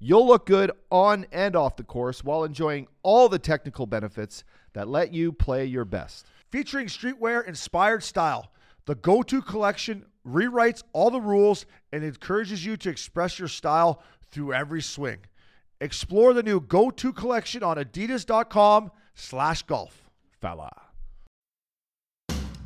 You'll look good on and off the course while enjoying all the technical benefits that let you play your best. Featuring streetwear inspired style, the Go To collection rewrites all the rules and encourages you to express your style through every swing. Explore the new Go To collection on adidas.com slash golf. Fella.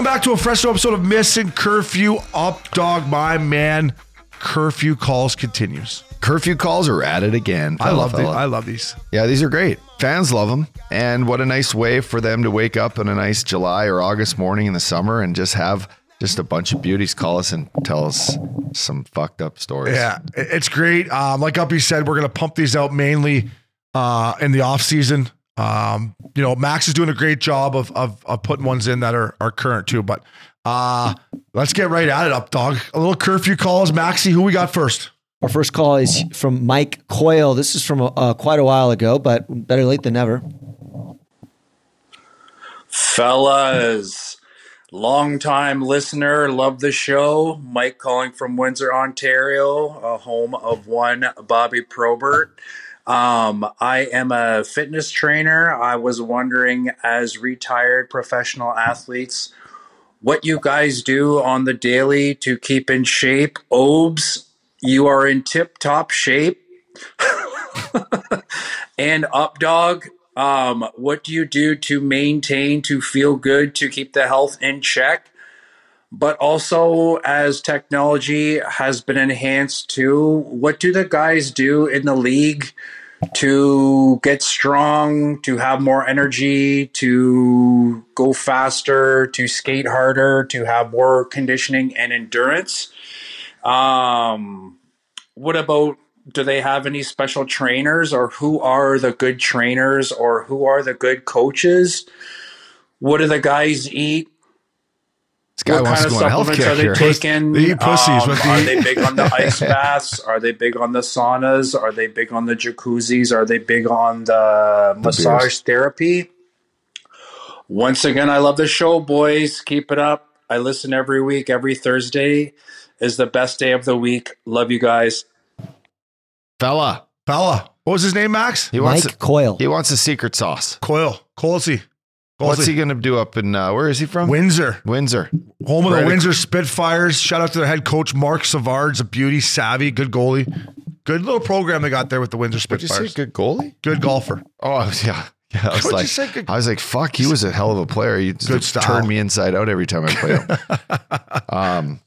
Welcome back to a fresh new episode of Missing Curfew. Up dog, my man. Curfew calls continues. Curfew calls are at it again. I love fella. I love these. Yeah, these are great. Fans love them. And what a nice way for them to wake up on a nice July or August morning in the summer and just have just a bunch of beauties call us and tell us some fucked up stories. Yeah, it's great. Um, like Uppy said, we're gonna pump these out mainly uh, in the off season. Um, you know, Max is doing a great job of of, of putting ones in that are are current too. But uh, let's get right at it, up dog. A little curfew calls, Maxie. Who we got first? Our first call is from Mike Coyle. This is from uh, quite a while ago, but better late than never. Fellas, long-time listener, love the show. Mike calling from Windsor, Ontario, a home of one Bobby Probert. Um, I am a fitness trainer. I was wondering, as retired professional athletes, what you guys do on the daily to keep in shape. Obes, you are in tip-top shape. and up dog um, what do you do to maintain to feel good to keep the health in check but also as technology has been enhanced too what do the guys do in the league to get strong to have more energy to go faster to skate harder to have more conditioning and endurance um, what about do they have any special trainers or who are the good trainers or who are the good coaches? What do the guys eat? This guy what wants kind to of go on supplements healthcare are they here. taking? They eat pussies, Um, what they are eat. they big on the ice baths? Are they big on the saunas? Are they big on the jacuzzis? Are they big on the massage beers. therapy? Once again, I love the show, boys. Keep it up. I listen every week. Every Thursday is the best day of the week. Love you guys. Fella. Fella. What was his name, Max? He wants Mike Coyle. he wants a secret sauce. Coyle. Colsey. What's he gonna do up in uh, where is he from? Windsor. Windsor. Home of the Right ac- Windsor Spitfires. Shout out to their head coach, Marc Savard's a beauty, savvy, good goalie. Good little program they got there with the Windsor Did you say Spitfires. good goalie? Good golfer. Oh I was- yeah. Yeah, I was What'd you like, say? Good- I was like, fuck, he was a hell of a player. He Good just style. turned me inside out every time I played him. um,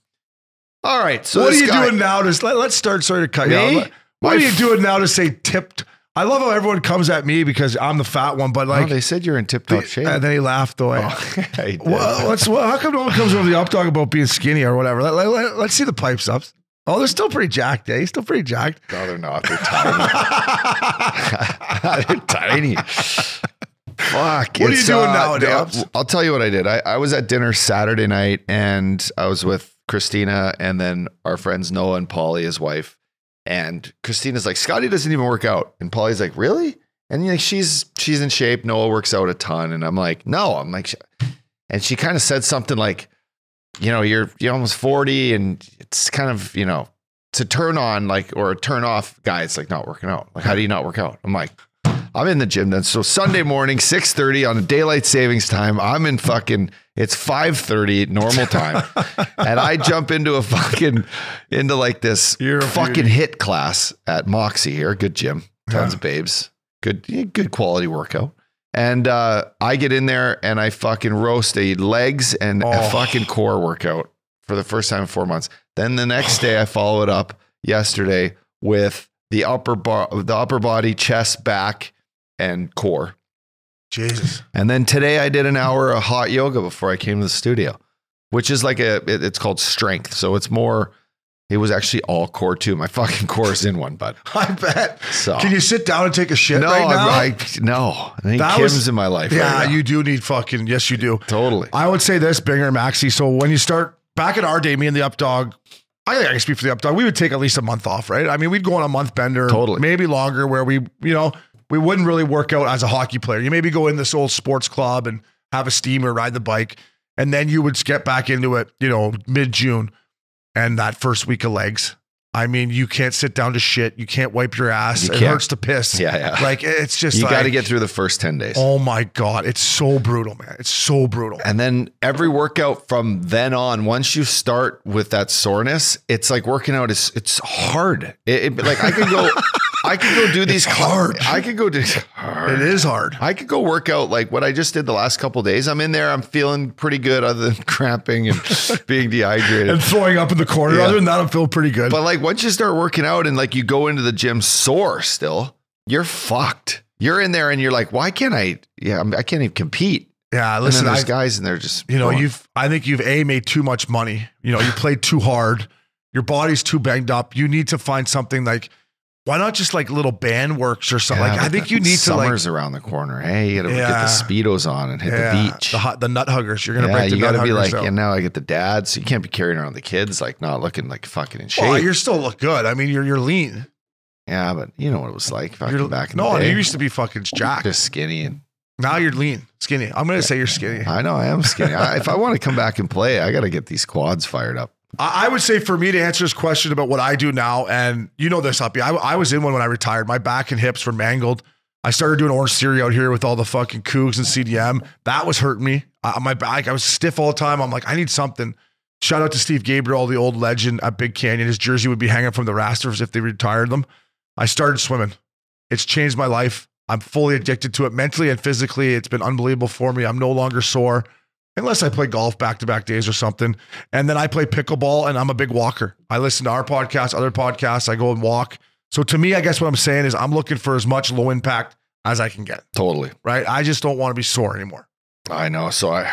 all right. So what are you guy- doing now? To let, let's start. Sorry to cut you Me? off. What are you doing now to say tipped? I love how everyone comes at me because I'm the fat one, but like, they said you're in tip top shape. and then he laughed away. Oh, did. Well, let's. Well, how come no one comes over the up talk about being skinny or whatever? Let, let, let, us see the pipes ups. Oh, they're still pretty jacked. Eh? He's still pretty jacked. No, they're not. They're tiny. They're tiny. Fuck. What are you doing uh, nowadays? I'll tell you what I did. I, I was at dinner Saturday night and I was with Christina and then our friends Noah and Polly, his wife. And Christina's like, Scotty doesn't even work out. And Polly's like, really? And she's she's in shape. Noah works out a ton. And I'm like, no. I'm like, and she kind of said something like, you know, you're you're almost 40 and it's kind of, you know, to turn on like or turn off guy, it's like not working out. Like, how do you not work out? I'm like, I'm in the gym then. So Sunday morning, 6:30 on a daylight savings time. I'm in fucking it's 5:30 normal time. and I jump into a fucking into like this You're fucking beauty. HIIT class at Moxie here. Good gym. Tons Yeah. of babes. Good good quality workout. And uh, I get in there and I fucking roast a legs and a Oh. fucking core workout for the first time in four months. Then the next day I follow it up yesterday with the upper bar, the upper body, chest, back, and core. Jesus. And then today I did an hour of hot yoga before I came to the studio, which is like a it- it's called strength. So it's more. It was actually all core too. My fucking core is in one, but I bet. so Can you sit down and take a shit no, right now? I, I no. I need That Kim's was- in my life. yeah, right you do need fucking. Yes, you do. totally. I would say this, Binger and Maxi. So when you start back in our day, me and the Updog, I think I can speak for the Updog. We would take at least a month off, right? I mean, we'd go on a month bender, Totally. maybe longer, where we, you know, we wouldn't really work out as a hockey player. You maybe go in this old sports club and have a steamer, ride the bike, and then you would get back into it, you know, mid June, and that first week of legs. I mean, you can't sit down to shit. You can't wipe your ass. You it hurts to piss. Yeah, yeah. Like it's just You like, got to get through the first ten days. Oh my god, it's so brutal, man. It's so brutal. And then every workout from then on, once you start with that soreness, it's like working out is it's hard. It, it- like I could go, I could go do these hard. I could go do hard. It is hard. I could go work out like what I just did the last couple days. I'm in there. I'm feeling pretty good, other than cramping and being dehydrated. and throwing up in the corner. Yeah. Other than that, I'm feeling pretty good. But like once you start working out and like you go into the gym sore still, you're fucked. You're in there and you're like, why can't I? Yeah, I'm, I can't even compete. yeah, listen, there's guys and they're just you know, going. you've, I think you've a made too much money. You know, you played too hard. Your body's too banged up. You need to find something like, why not just like little band works or something? Yeah, like, I think you need to like, summer's around the corner. Hey, you gotta Yeah. get the speedos on and hit yeah, the beach. the, hot- the nut huggers. You're gonna break the you gotta be like, and now I get the dad, so you can't be carrying around the kids like not looking like fucking in shape. Well, you're still look good. I mean, you're you're lean. yeah, but you know what it was like fucking You're back in no, the day. you used to be fucking jacked. just skinny and Now you're lean, skinny. I'm gonna say you're skinny. I know I am skinny. I, if I want to come back and play, I gotta get these quads fired up. I I would say for me to answer this question about what I do now, and you know this, Uppy, I, I was in one when I retired. My back and hips were mangled. I started doing Orange Theory out here with all the fucking Cougs and CDM. That was hurting me. Uh, my back, I was stiff all the time. I'm like, I need something. Shout out to Steve Gabriel, the old legend at Big Canyon. His jersey would be hanging from the rafters if they retired them. I started swimming. It's changed my life. I'm fully addicted to it mentally and physically. It's been unbelievable for me. I'm no longer sore unless I play golf back to back days or something. And then I play pickleball and I'm a big walker. I listen to our podcast, other podcasts. I go and walk. So to me, I guess what I'm saying is I'm looking for as much low impact as I can get, Totally. right? I just don't want to be sore anymore. I know. So I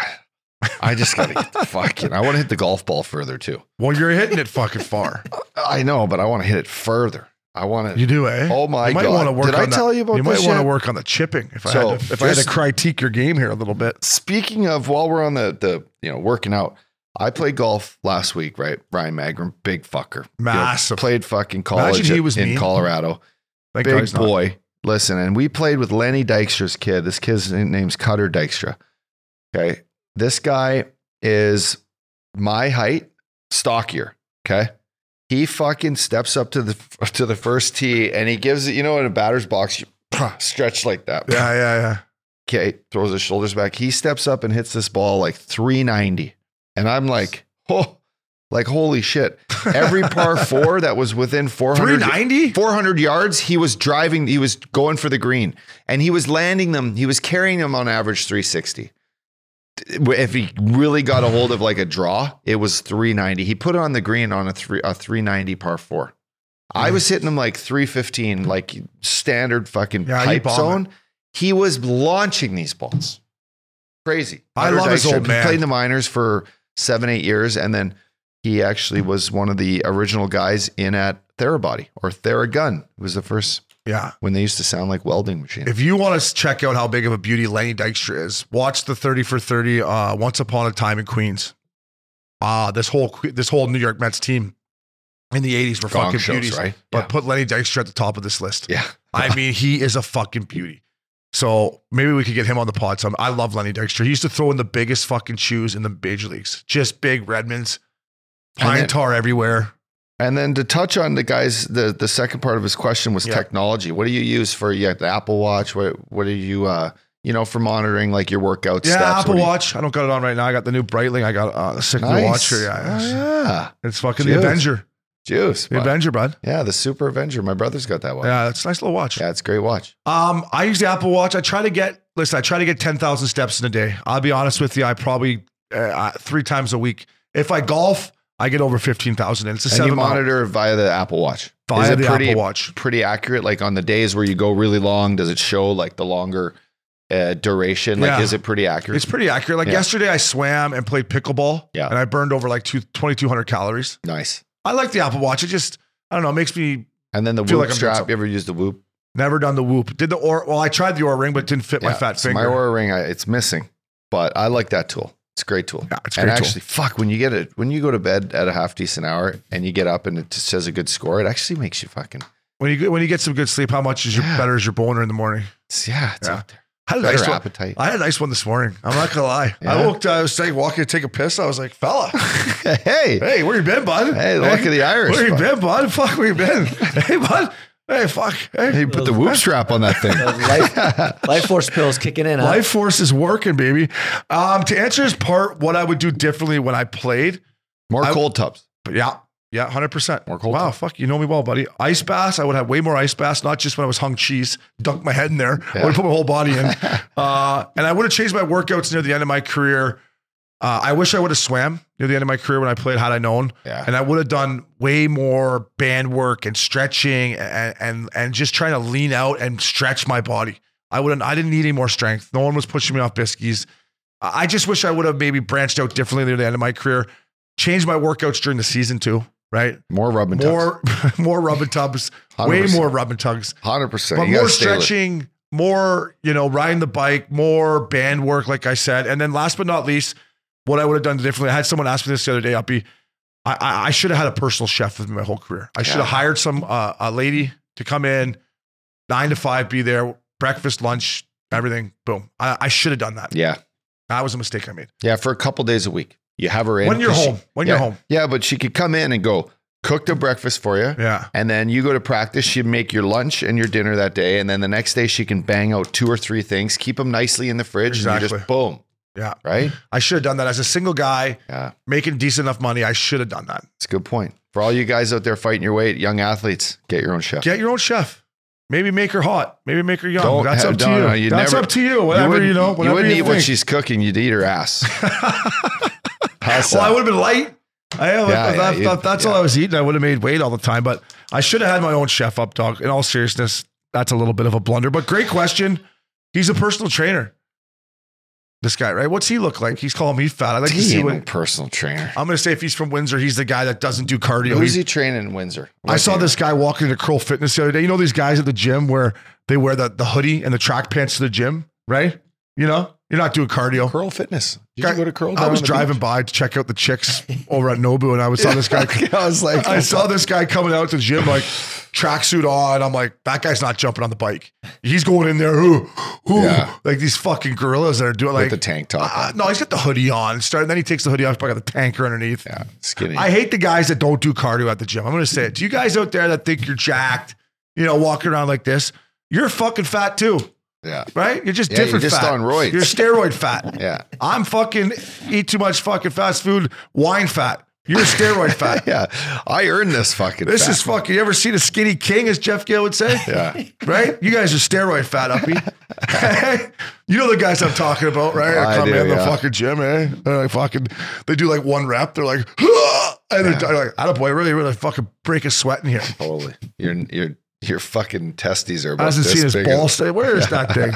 I just gotta get the fucking I want to hit the golf ball further too. Well, you're hitting it fucking far. I know, but I want to hit it further. I want to You do, eh? Oh my you might God. work Did on I that. tell you about this? You might want to work on the chipping if I had to, if I had to critique your game here a little bit. Speaking of, while we're on the the you know working out, I played golf last week. Right, Ryan Magrum, big fucker, You know, Massive. played fucking college Imagine he was in mean. Colorado. Thank big he's not. boy. Listen, and we played with Lenny Dykstra's kid. This kid's name's Cutter Dykstra. Okay, this guy is my height, stockier. Okay. He fucking steps up to the to the first tee and he gives it, you know, in a batter's box, you stretch like that. Yeah, yeah, yeah. Okay, throws his shoulders back. He steps up and hits this ball like 390. And I'm like, oh, like holy shit. Every par four that was within 400, 390? 400 yards, he was driving, he was going for the green. And he was landing them, he was carrying them on average 360. If he really got a hold of like a draw, it was 390. He put it on the green on a three a 390 par four. I was hitting him like 315, like standard fucking Yeah, pipe zone. He was launching these balls. Crazy. I Hunter love his old man. Played in the minors for seven, eight years, and then he actually was one of the original guys in at Therabody or Theragun. It was the first Yeah. when they used to sound like welding machines. If you want to check out how big of a beauty Lenny Dykstra is, watch the 30 for 30 uh, Once Upon a Time in Queens. Uh, this whole this whole New York Mets team in the 80s were Gong fucking shows, beauties. right? But Yeah. put Lenny Dykstra at the top of this list. yeah. I mean, he is a fucking beauty. So maybe we could get him on the pod. Some I love Lenny Dykstra. He used to throw in the biggest fucking shoes in the major leagues. Just big Redmonds, pine then- tar everywhere. And then to touch on the guys, the the second part of his question was Yeah. technology. What do you use for yeah, the Apple Watch? What what do you uh you know for monitoring like your workout Yeah, steps? Apple you- Watch. I don't got it on right now. I got the new Breitling. I got uh, the sick Nice. watch here. Yeah, Oh, yeah. it's fucking Juice. the Avenger. Juice. The bud. Avenger, bud. Yeah, the Super Avenger. My brother's got that one. Yeah, it's a nice little watch. Yeah, it's a great watch. Um, I use the Apple Watch. I try to get listen. I try to get ten thousand steps in a day. I'll be honest with you. I probably uh, uh, three times a week. If I golf, I get over fifteen thousand. And it's a And seven you mile- monitor via the Apple Watch. Via Is it the pretty, Apple Watch. Pretty accurate. Like on the days where you go really long, does it show like the longer uh, duration? Like, Yeah. is it pretty accurate? It's pretty accurate. Like Yeah. yesterday, I swam and played pickleball. Yeah. and I burned over like two, 2,200 calories. nice. I like the Apple Watch. It just I don't know. It makes me And then the Feel Whoop like strap. You ever used the Whoop? never done the whoop. Did the or well? I tried the Oura ring, but it didn't fit my fat so finger. My Oura Ring, I, it's missing, but I like that tool. It's a great tool. Yeah, it's a and great tool. actually, fuck, when you get it, when you go to bed at a half decent hour and you get up and it just says a good score, it actually makes you fucking, when you get- when you get some good sleep, how much is your Yeah. better is your boner in the morning? it's, yeah, it's Yeah. out there. I had a nice one. appetite. I had a nice one this morning. I'm not gonna lie. I Yeah? woke. I was like walking to take a piss. I was like, fella, hey, hey, where you been, bud? Hey, the luck of the Irish, Where you bud. been, bud? Fuck, where you been? hey, bud. Hey, fuck. Hey, hey, put the Whoop strap on that thing. life, life force pills kicking in. Huh? Life force is working, baby. Um, to answer his part, what I would do differently when I played, More I- cold tubs. but yeah, yeah, hundred percent. More cold Wow, tub. fuck, you know me well, buddy. Ice baths, I would have way more ice baths, not just when I was hung cheese, dunk my head in there. I Yeah. would put my whole body in, uh, and I would have changed my workouts near the end of my career. Uh, I wish I would have swam near the end of my career when I played, had I known. Yeah. And I would have done way more band work and stretching and and and just trying to lean out and stretch my body. I wouldn't. I didn't need any more strength. No one was pushing me off biskies. I just wish I would have maybe branched out differently near the end of my career. Changed my workouts during the season too. Right. More rubbing tubs. More more rubbing tubs. Way 100%. more rubbing tugs. 100%. But You more gotta stay lit. stretching. More you know riding the bike. More band work, like I said. And then last but not least, what I would have done differently. I had someone ask me this the other day. Uppy. I, I, I should have had a personal chef with me my whole career. I should have Yeah. hired some uh, a lady to come in, nine to five, be there, breakfast, lunch, everything. Boom. I, I should have done that. Yeah. That was a mistake I made. Yeah. For a couple days a week. You have her in. When you're 'cause she- home. When yeah, you're home. Yeah. But she could come in and go cook the breakfast for you. Yeah. And then you go to practice. She'd make your lunch and your dinner that day. And then the next day she can bang out two or three things, keep them nicely in the fridge, and you just boom. Yeah. Right? I should have done that as a single guy Yeah. making decent enough money. I should have done that. It's a good point. For all you guys out there fighting your weight, young athletes, get your own chef. Get your own chef. Maybe make her hot. Maybe make her young. Don't- That's up to you. no, you That's never- up to you. Whatever you, wouldn't- know. Whatever you wouldn't you eat what she's cooking. You'd eat her ass. Well, I would have been light. I Yeah, that- yeah, that- you- that's all. I was eating. I would have made weight all the time, but I should have had my own chef up, dog. In all seriousness, that's a little bit of a blunder. But great question. He's a personal trainer. This guy, right? What's he look like? He's calling me fat. I'd like to see what. no personal trainer. I'm going to say if he's from Windsor, he's the guy that doesn't do cardio. Who's He- he training in Windsor? I saw this guy walking into Curl Fitness the other day. You know these guys at the gym where they wear the, the hoodie and the track pants to the gym, right? You know, you're not doing cardio. Curl Fitness. Did you go to Curl? I was driving beach? by to check out the chicks over at Nobu, and I was saw this guy. I was like, I saw this guy coming out to the gym like tracksuit on. I'm like, that guy's not jumping on the bike. He's going in there, Who, ooh, Yeah. like these fucking gorillas that are doing like with the tank top. uh, no, he's got the hoodie on. Start, then he takes the hoodie off. Probably got the tanker underneath. yeah, skinny. I hate the guys that don't do cardio at the gym. I'm going to say it. To you guys out there that think you're jacked, you know, walking around like this, you're fucking fat too, yeah, right? You're just Yeah, you're different just fat. on roids. You're steroid fat. yeah, I'm fucking eat too much fucking fast food, wine fat. You're steroid fat. yeah. I earned this fucking. This fat. is fucking. You ever seen a skinny king, as Jeff Gale would say? Yeah. Right? You guys are steroid fat, uppy. you know the guys I'm talking about, right? I come do, in the fucking gym, eh? They're like fucking. They do like one rep. They're like, "Ah!" and they're, they're like, "Attaboy, really, really fucking break a sweat in here." Totally. Your your your fucking testes are about Hasn't this seen his big. balls. Stay. Where is that thing?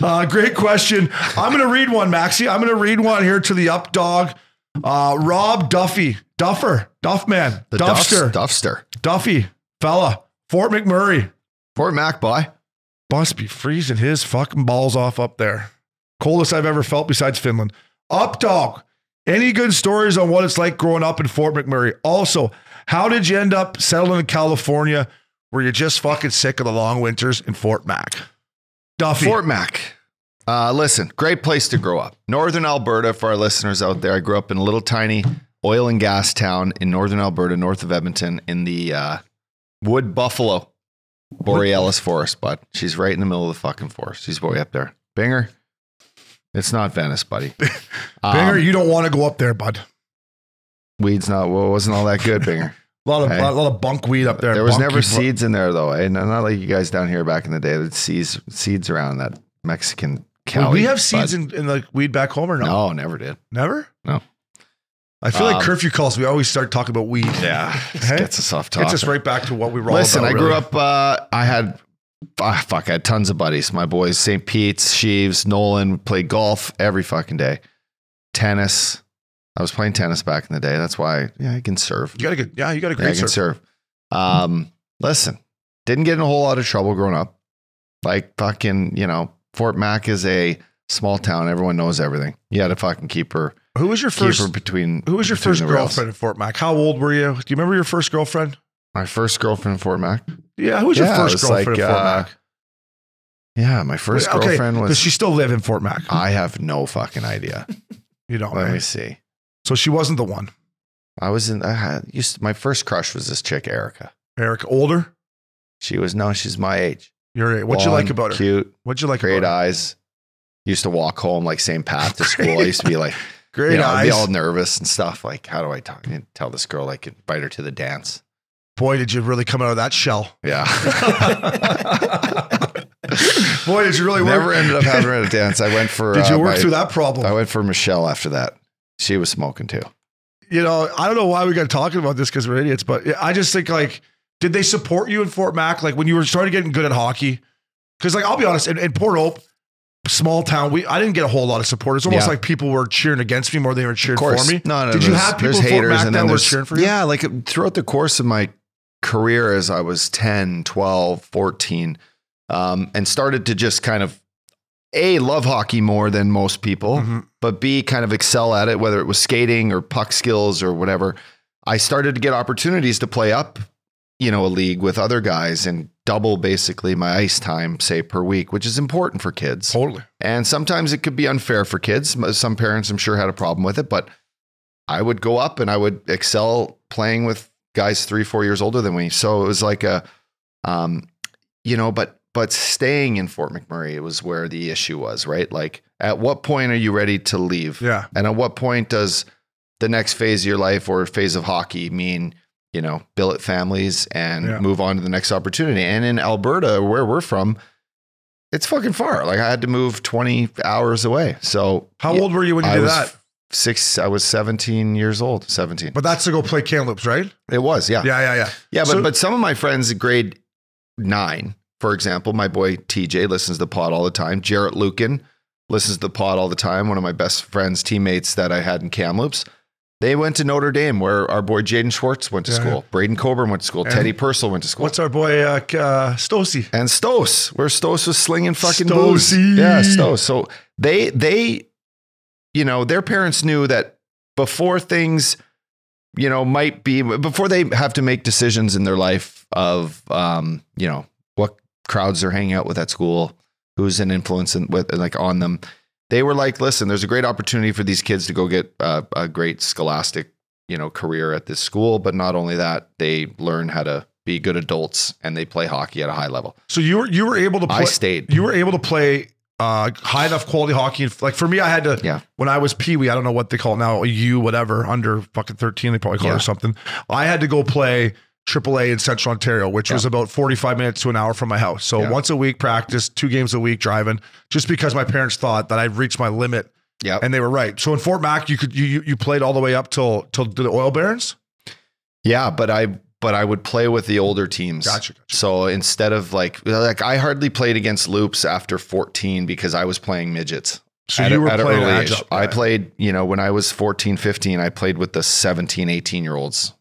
uh, great question. I'm going to read one, Maxie. I'm going to read one here to the up dog. Uh, Rob Duffy, Duffer, Duff man, The Duffster, Duffster. Duffster. Duffy, fella, Fort McMurray. Fort Mac, boy. Must be freezing his fucking balls off up there. Coldest I've ever felt besides Finland. Up dog. Any good stories on what it's like growing up in Fort McMurray? Also, how did you end up settling in California where you're just fucking sick of the long winters in Fort Mac? Duffy. Fort Mac. Uh, listen, great place to grow up. Northern Alberta, for our listeners out there. I grew up in a little tiny oil and gas town in northern Alberta, north of Edmonton, in the uh, Wood Buffalo Borealis Forest. But she's right in the middle of the fucking forest. She's way up there. Binger, it's not Venice, buddy. Binger, Um, you don't want to go up there, bud. weed's not. Well, wasn't all that good, Binger. A lot of, Hey. lot, lot of bunk weed up there. There was never seeds in there though, and not like you guys down here back in the day. That seeds seeds around that Mexican Cali. we have seeds in, in the weed back home or no? No, never did. Never? No. I feel like Um, curfew calls, we always start talking about weed. Yeah, Hey? gets us off topic. Gets us right back to what we were Listen, about, I grew really. up. Uh, I had ah, fuck. I had tons of buddies. My boys, St. Pete's, Sheaves, Nolan. Played golf every fucking day. Tennis. I was playing tennis back in the day. That's why. Yeah, I can serve. You got a good, yeah, you got a Yeah, I great can serve. serve. Um, listen, didn't get in a whole lot of trouble growing up. Like fucking, you know, Fort Mac is a small town. Everyone knows everything. You had to fucking keep her, Who was your first? between. Who was your first rails. girlfriend in Fort Mac? How old were you? Do you remember your first girlfriend? My first girlfriend in Fort Mac. Yeah, who was Yeah, your first was girlfriend like, in Fort uh, Mac? Yeah, my first Wait, okay, girlfriend was. Does she still live in Fort Mac? I have no fucking idea. you don't. Let right? me see. So she wasn't the one. I was in. I had used. My first crush was this chick, Erica. Eric, older. She was no, she's my age. You're what'd you like about her? Cute, What'd you like great about her? eyes. Used to walk home like same path to school. I used to be like, Great you know, I'd eyes. be all nervous and stuff. Like, how do I talk? Tell this girl I could invite her to the dance. Boy, did you really come out of that shell. Yeah. Boy, did you really work? Never ended up having a dance. I went for. Did you uh, work my- through that problem? I went for Michelle after that. She was smoking too. you know, I don't know why we got talking about this because we're idiots, but I just think like, did they support you in Fort Mac? Like when you were starting getting good at hockey? Because like I'll be honest, in, in Port Hope, small town, we I didn't get a whole lot of support. It's almost Yeah. like people were cheering against me more than they were cheering for me. No, no. Did you have people Fort Mac and that were cheering for you? Yeah, like throughout the course of my career as I was 10, 12, 14, um, and started to just kind of A, love hockey more than most people, Mhm. but B, kind of excel at it, whether it was skating or puck skills or whatever. I started to get opportunities to play up, you know, a league with other guys and double basically my ice time, say, per week, which is important for kids. Totally. And sometimes it could be unfair for kids. Some parents, I'm sure, had a problem with it, but I would go up and I would excel playing with guys three, four years older than me. So it was like a, um, you know, but but staying in Fort McMurray was where the issue was, right? Like, at what point are you ready to leave? Yeah. And at what point does the next phase of your life or phase of hockey mean, you know, billet families and Yeah. move on to the next opportunity? And in Alberta, where we're from, it's fucking far. Like I had to move 20 hours away. So How yeah, old were you when you I did that? Six, I was 17 years old, 17. But that's to go play Kamloops, right? it was, yeah. Yeah, yeah, yeah. Yeah, but So- but some of my friends grade nine, for example, my boy TJ listens to the pod all the time. Jarrett Lucan listens to the pod all the time. One of my best friends, teammates that I had in Kamloops. They went to Notre Dame, where our boy Jaden Schwartz went to Yeah. school. Braydon Coburn went to school. And- Teddy Purcell went to school. What's our boy uh, uh, and Stos, where Stos was slinging fucking Stosy. booze. Yeah, Stos. So they they, you know, their parents knew that before things, you know, might be before they have to make decisions in their life of, um, you know, crowds they're hanging out with at school, who's an influence in, with like on them. They were like, listen, there's a great opportunity for these kids to go get uh, a great scholastic, you know, career at this school. But not only that, they learn how to be good adults and they play hockey at a high level. So you were you were able to play. I stayed. You were able to play uh, high enough quality hockey. Like for me, I had to. Yeah. When I was pee wee, I don't know what they call it now. U whatever under fucking thirteen, they probably call it Yeah. or something. I had to go play AAA in Central Ontario, which was about forty five minutes to an hour from my house. So Yeah. once a week practice, two games a week driving, just because my parents thought that I'd reached my limit, Yeah. and they were right. So in Fort Mac, you could you you, played all the way up till till the oil barons. Yeah, but I but I would play with the older teams. Gotcha, gotcha. So instead of like like I hardly played against loops after 14 because I was playing midgets. So at you were at an playing early agile. age. I played, you know, when I was 14, 15, I played with the 17, 18 year olds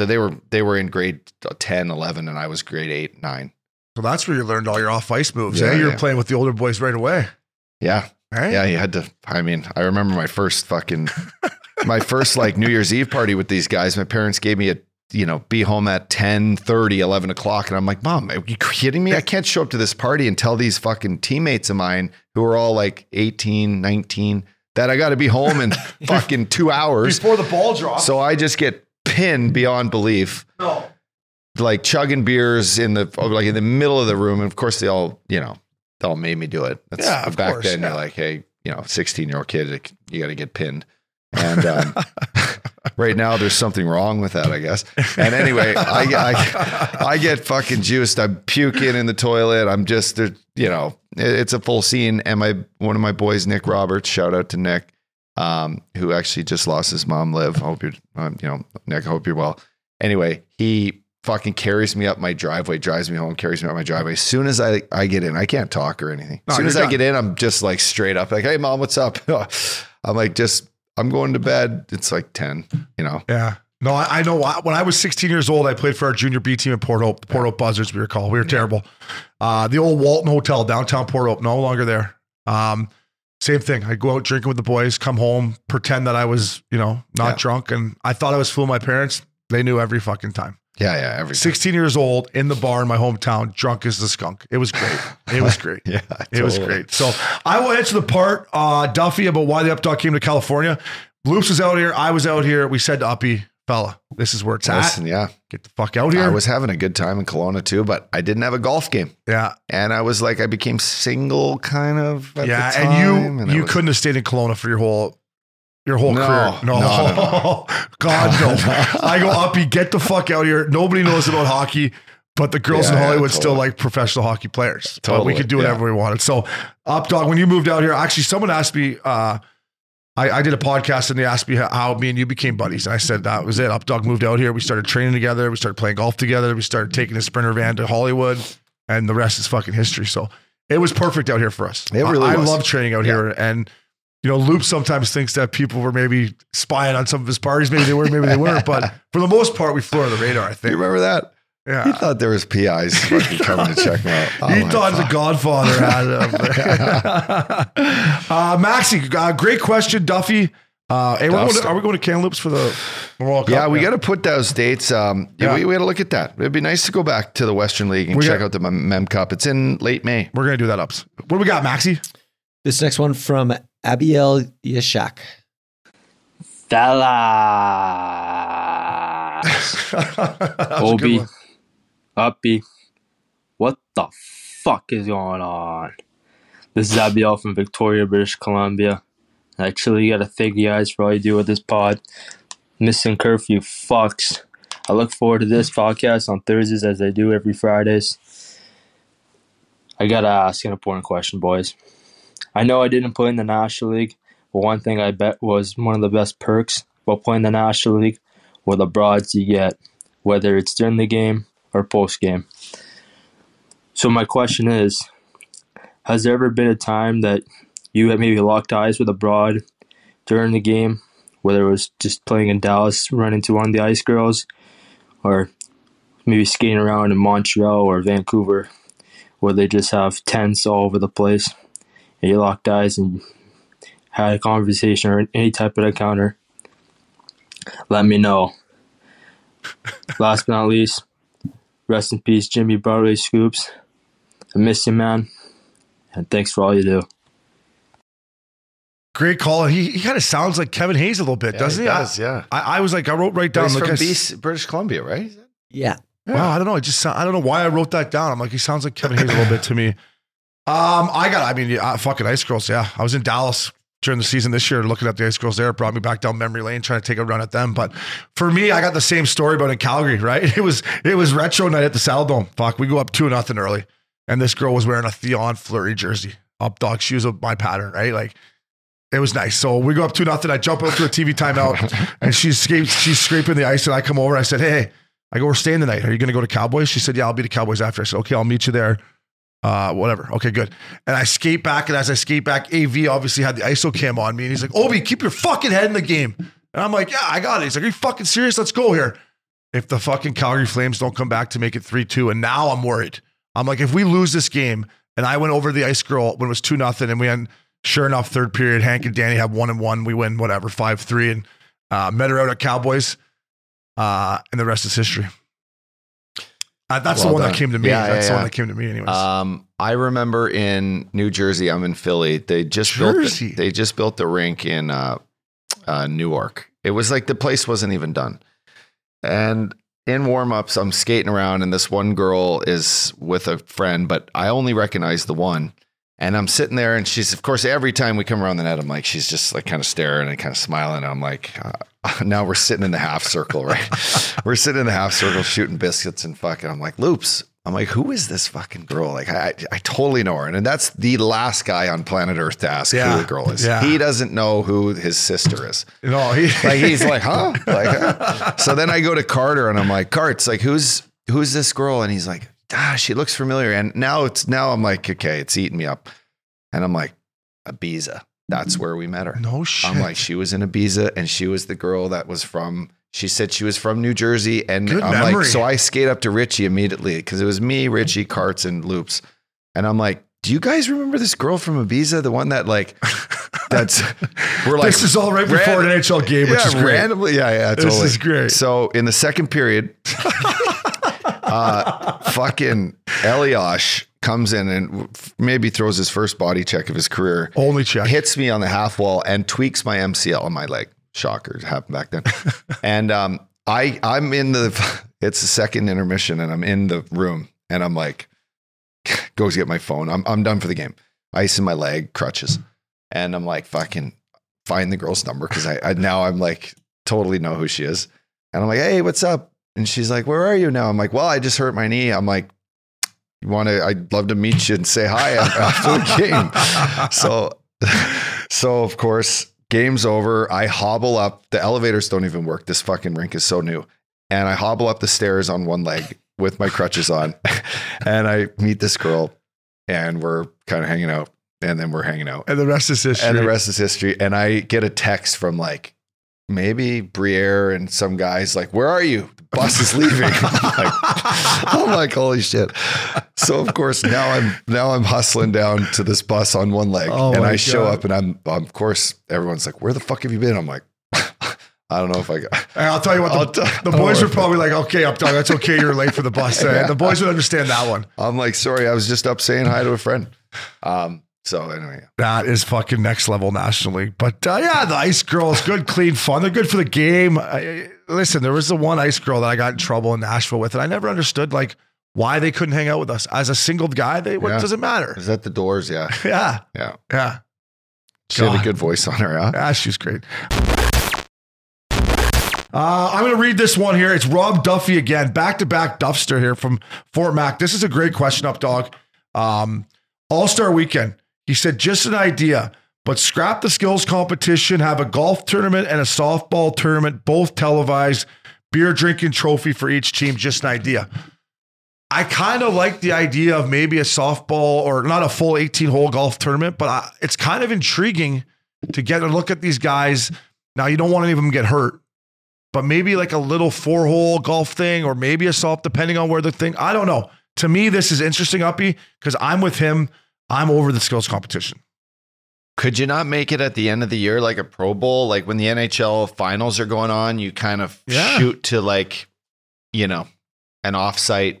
So they were they were in grade 10, 11, and I was grade eight, nine. So that's where you learned all your off ice moves. Yeah, eh? You were yeah. playing with the older boys right away. Yeah. Right? Yeah, you had to. I mean, I remember my first fucking, my first like New Year's Eve party with these guys. My parents gave me a, you know, be home at 10, 30, 11 o'clock. And I'm like, Mom, are you kidding me? I can't show up to this party and tell these fucking teammates of mine who are all like 18, 19, that I got to be home in fucking two hours. Before the ball drops. So I just get pinned beyond belief. no. Like chugging beers in the like in the middle of the room, and of course they all you know they all made me do it. That's, Yeah, of back course, then yeah. you're like, hey, you know, 16 year old kid, you got to get pinned. And um, right now there's something wrong with that, I guess. And anyway, I, I I get fucking juiced. I'm puking in the toilet. I'm just you know, it's a full scene. And my one of my boys, Nick Roberts, shout out to Nick, um, who actually just lost his mom, Liv. I hope you're, um, you know, Nick. I hope you're well. Anyway, he fucking carries me up my driveway, drives me home, carries me up my driveway. As soon as I, I get in, I can't talk or anything. No, as soon you're as I get in, I'm just like straight up, like, hey, mom, what's up? I'm like, just, I'm going to bed. It's like 10, you know? Yeah. No, I, I know. When I was 16 years old, I played for our junior B team in Port Hope, the Port Hope Buzzards, we were called. We were terrible. Uh, the old Walton Hotel, downtown Port Hope, no longer there. Um, same thing. I'd go out drinking with the boys, come home, pretend that I was, you know, not Yeah. drunk. And I thought I was fooling my parents. They knew every fucking time. Yeah, yeah. Every 16 years old in the bar in my hometown, drunk as the skunk. It was great. It was great. Yeah, It was great. So I will answer the part, uh, Duffy, about why the Updog came to California. Loops was out here. I was out here. We said to Uppy, fella, this is where it's Listen, at. yeah. Get the fuck out here. I was having a good time in Kelowna too, but I didn't have a golf game. yeah. And I was like, I became single kind of. At Yeah. And you I you was- couldn't have stayed in Kelowna for your whole your whole No, career. No. no, no, God, no. I go, Uppy, get the fuck out here. Nobody knows about hockey. But the girls Yeah, in yeah, Hollywood still like professional hockey players. But Totally, we could do whatever we wanted. So, Updog, when you moved out here, actually, someone asked me, uh, I, I did a podcast and they asked me how, how me and you became buddies. And I said, that was it. Updog moved out here. We started training together. We started playing golf together. We started taking a sprinter van to Hollywood. And the rest is fucking history. So, it was perfect out here for us. It really I, I love training out Yeah. here. And, you know, Loop sometimes thinks that people were maybe spying on some of his parties. Maybe they were, maybe they weren't. But for the most part, we flew under the radar, I think. You think. remember that? Yeah. He thought there was PIs fucking coming to check me out. Oh he thought fuck. the Godfather had him. uh, Maxie, uh, great question, Duffy. Uh, hey, we're going to, are we going to Kamloops for the World Cup? Yeah, we got to put those dates. Um, yeah, Yeah. we, we got to look at that. It'd be nice to go back to the Western League and We check got- out the Mem Mem Cup. It's in late May. We're going to do that ups. What do we got, Maxie? This next one from Abiel Yashak. That was a good Obi, one. Uppy, what the fuck is going on? This is Abiel from Victoria, British Columbia. I actually got to thank you guys for all you do with this pod. Missing curfew fucks. I look forward to this podcast on Thursdays as I do every Fridays. I gotta ask an important question, boys. I know I didn't play in the National League, but one thing I bet was one of the best perks about playing the National League were the broads you get, whether it's during the game or post game. So my question is, has there ever been a time that you had maybe locked eyes with a broad during the game, whether it was just playing in Dallas, running into one of the Ice Girls, or maybe skating around in Montreal or Vancouver, where they just have tents all over the place, and you locked eyes and had a conversation or any type of encounter? Let me know. Last but not least, rest in peace, Jimmy Broadway Scoops. I miss you, man. And thanks for all you do. Great call. He, he kind of sounds like Kevin Hayes a little bit, Yeah, doesn't he he? does, yeah. I, I was like, I wrote right down. He's like, from I s- BC, British Columbia, right? Yeah. Wow, I don't know. It just I don't know why I wrote that down. I'm like, he sounds like Kevin Hayes a little bit to me. Um, I got. I mean, yeah, uh, fucking Ice Girls. Yeah, I was in Dallas during the season this year, looking at the Ice Girls there. Brought me back down memory lane, trying to take a run at them. But for me, I got the same story about in Calgary. Right? It was it was retro night at the Saddle Dome. Fuck, we go up two nothing early, and this girl was wearing a Theoren Fleury jersey, up dog shoes of my pattern. Right, like. It was nice. So we go up two nothing. I jump out to a TV timeout, and she's scraping, she's scraping the ice. And I come over. I said, "Hey, I go, we're staying the night. Are you going to go to Cowboys? She said, yeah, I'll be to Cowboys after. I said, okay, I'll meet you there. Uh, whatever. Okay, good. And I skate back. And as I skate back, AV obviously had the ISO cam on me. And he's like, Obi, keep your fucking head in the game. And I'm like, yeah, I got it. He's like, are you fucking serious? Let's go here. if the fucking Calgary Flames don't come back to make it 3 2. And now I'm worried. I'm like, if we lose this game and I went over the ice girl when it was 2 nothing, and we had, sure enough, third period, Hank and Danny have one and one. We win, whatever, 5 3, and uh, met her out at Cowboys. Uh, and the rest is history. Uh, that's Well the one done. that came to me. Yeah, that's yeah, the one that came to me, anyways. Um, I remember in New Jersey, I'm in Philly. They just Jersey. built the, they just built the rink in uh, uh, Newark. It was like the place wasn't even done. And in warm-ups, I'm skating around, and this one girl is with a friend, but I only recognize the one. And I'm sitting there, and she's, of course, every time we come around the net, I'm like, she's just like kind of staring and kind of smiling. I'm like, uh, now we're sitting in the half circle, right? we're sitting in the half circle shooting biscuits and fucking. I'm like, loops. I'm like, who is this fucking girl? Like, I, I totally know her. And that's the last guy on planet Earth to ask Yeah. who the girl is. Yeah. He doesn't know who his sister is. no, he, Like, he's like, huh? Like, huh? so then I go to Carter and I'm like, Carts, like, who's, who's this girl? And he's like, ah, she looks familiar. And now it's, now I'm like, okay, it's eating me up. And I'm like, Ibiza. That's where we met her. no shit. I'm like, she was in Ibiza and she was the girl that was from, she said she was from New Jersey. And Good I'm memory. like, so I skate up to Richie immediately because it was me, Richie, Carts, and Loops. And I'm like, do you guys remember this girl from Ibiza? The one that like, that's, we're like, this is all right before an NHL game, which yeah, is great. randomly. Yeah, yeah, This is great. So in the second period, uh, fucking Elias comes in and maybe throws his first body check of his career Only check. hits me on the half wall and tweaks my MCL on my leg. Shocker, it happened back then. and um, I I'm in the it's the second intermission and I'm in the room and I'm like, goes get my phone. I'm I'm done for the game. Ice in my leg, crutches, and I'm like fucking find the girl's number because I, I now I'm like totally know who she is. And I'm like, hey, what's up? And she's like, where are you now? I'm like, well, I just hurt my knee. I'm like, you want to? I'd love to meet you and say hi after the game. So, so of course, game's over. I hobble up. The elevators don't even work. This fucking rink is so new. And I hobble up the stairs on one leg with my crutches on. and I meet this girl and we're kind of hanging out. And then we're hanging out. and the rest is history. And the rest is history. And I get a text from like maybe Briere and some guys like, "Where are you? Bus is leaving." I'm like, I'm like, "Holy shit!" So of course now I'm now I'm hustling down to this bus on one leg, Oh and I show up, and I'm, I'm of course everyone's like, "Where the fuck have you been?" I'm like, "I don't know if I got." And I'll tell you what, the, t- the boys oh. were probably like, okay, up dog, that's okay. You're late for the bus. Uh, The boys would understand that one. I'm like, "Sorry, I was just up saying hi to a friend." Um. So anyway, That is fucking next level National League. But uh, yeah, the ice Girls, good, clean, fun. They're good for the game. I, listen, there was the one ice girl that I got in trouble in Nashville with, and I never understood like why they couldn't hang out with us as a single guy. They what Yeah. does it matter? is that the doors? Yeah, Yeah, yeah. yeah, She had a good voice on her. Huh? yeah. She's great. Uh, I'm going to read this one here. It's Rob Duffy again, back to back Duffster here from Fort Mac. This is a great question, up dog. Um, All Star Weekend. He said, just an idea, but scrap the skills competition, have a golf tournament and a softball tournament, both televised, beer drinking trophy for each team. Just an idea. I kind of like the idea of maybe a softball or not a full 18 hole golf tournament, but I, it's kind of intriguing to get a look at these guys. Now, you don't want any of them get hurt, but maybe like a little four hole golf thing or maybe a soft, depending on where the thing, I don't know. To me, this is interesting, Uppy, because I'm with him. I'm over the skills competition. Could you not make it at the end of the year like a Pro Bowl? Like when the NHL finals are going on, you kind of Yeah. shoot to like, you know, an offsite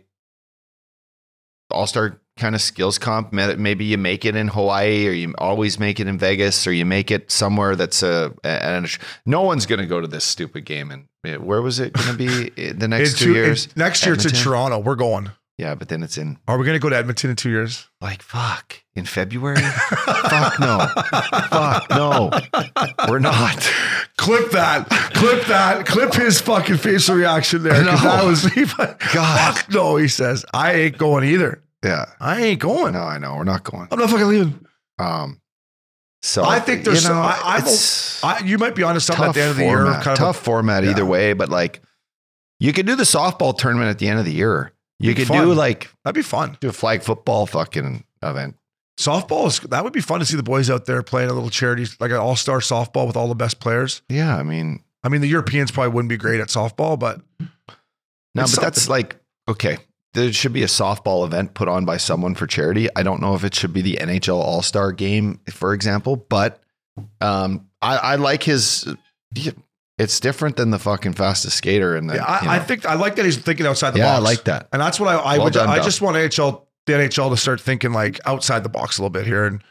all star kind of skills comp. Maybe you make it in Hawaii or you always make it in Vegas or you make it somewhere that's a, and no one's going to go to this stupid game. And eh, where was it going to be eh, the next two two- years? next year it's in Toronto. We're going. Yeah, but then it's in Are we going to go to Edmonton in two years? like, fuck, in February? fuck no. Fuck no. We're not. Clip that. Clip that. Clip his fucking facial reaction there. 'cause No. That was God. Fuck no, he says. I ain't going either. Yeah. I ain't going. No, I know. We're not going. I'm not fucking leaving. Um, so I think there's. you know, I, I'm, it's I, you might be onto something at tough the end of the format, year. Kind tough format yeah. either way, but like you could do the softball tournament at the end of the year. You could fun. do like that'd be fun. do a flag football fucking event. Softball is that would be fun to see the boys out there playing a little charity, like an all star softball with all the best players. Yeah, I mean, I mean, the Europeans probably wouldn't be great at softball, but No, but that's like okay. There should be a softball event put on by someone for charity. I don't know if it should be the NHL All Star Game, for example, but um, I, I like his. It's different than the fucking fastest skater, and the, Yeah, I, you know. I think I like that he's thinking outside the box. yeah, I like that. And that's what I I, Well would, done, I Duff. just want NHL the NHL to start thinking like outside the box a little bit here and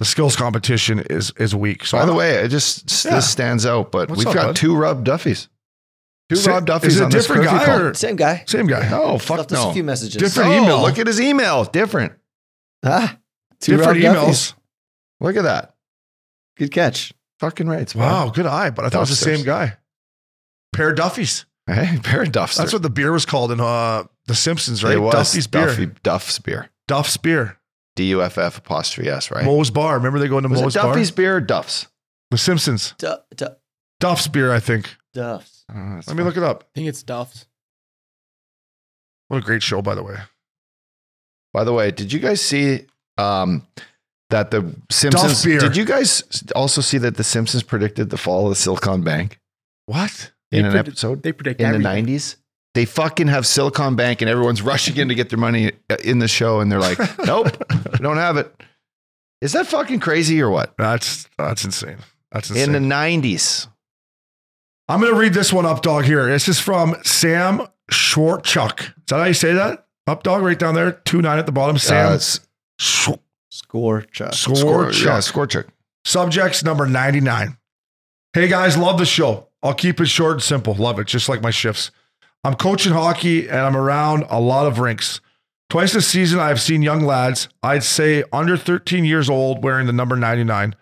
the skills competition is is weak. So By the I'm- way, it just Yeah. this stands out, but What's we've up, got bud? two Rob Duffies. Two Sa- Rob Duffies is it a on this different curfew guy call. or- Same guy. same guy. No, fuck Left us no. a few messages. Different Oh, email. Look at his email. Different. Ah, two Different Rob emails. Duffies. Look at that. Good catch. Fucking right. Wow, good eye, but I thought it was the Duffsters. same guy. Pair of Duffies. Hey, pair of Duffs. That's what the beer was called in uh The Simpsons, right? It was Duffy's beer. Duffy, Duff's beer. Duff's beer. D U F F apostrophe S, right? Moe's Bar. Remember they go into Was Moe's it Bar? Duffy's beer or Duff's? The Simpsons. Du- du- Duff's beer, I think. Duffs. Oh, that's Let me look it up. I think it's Duff's. What a great show, by the way. By the way, did you guys see um, that the Simpsons? Did you guys also see that the Simpsons predicted the fall of the Silicon Bank What? in They an episode They predict in the nineties? They fucking have Silicon Bank, and everyone's rushing in to get their money uh, in the show, and they're like, "Nope, we don't have it." Is that fucking crazy or what? That's that's insane. That's insane. In the nineties, I'm gonna read this one up, dog. Here, this is from Sam Schwartzuck. Is that how you say that? Up, dog, right down there, two nine at the bottom. Sam uh, Schw- Score chuck. score, Schwartzuck. yeah, score check. Subjects number 99. Hey guys, love the show. I'll keep it short and simple. Love it, just like my shifts. I'm coaching hockey and I'm around a lot of rinks. Twice this season, I've seen young lads, I'd say under 13 years old, wearing the number 99.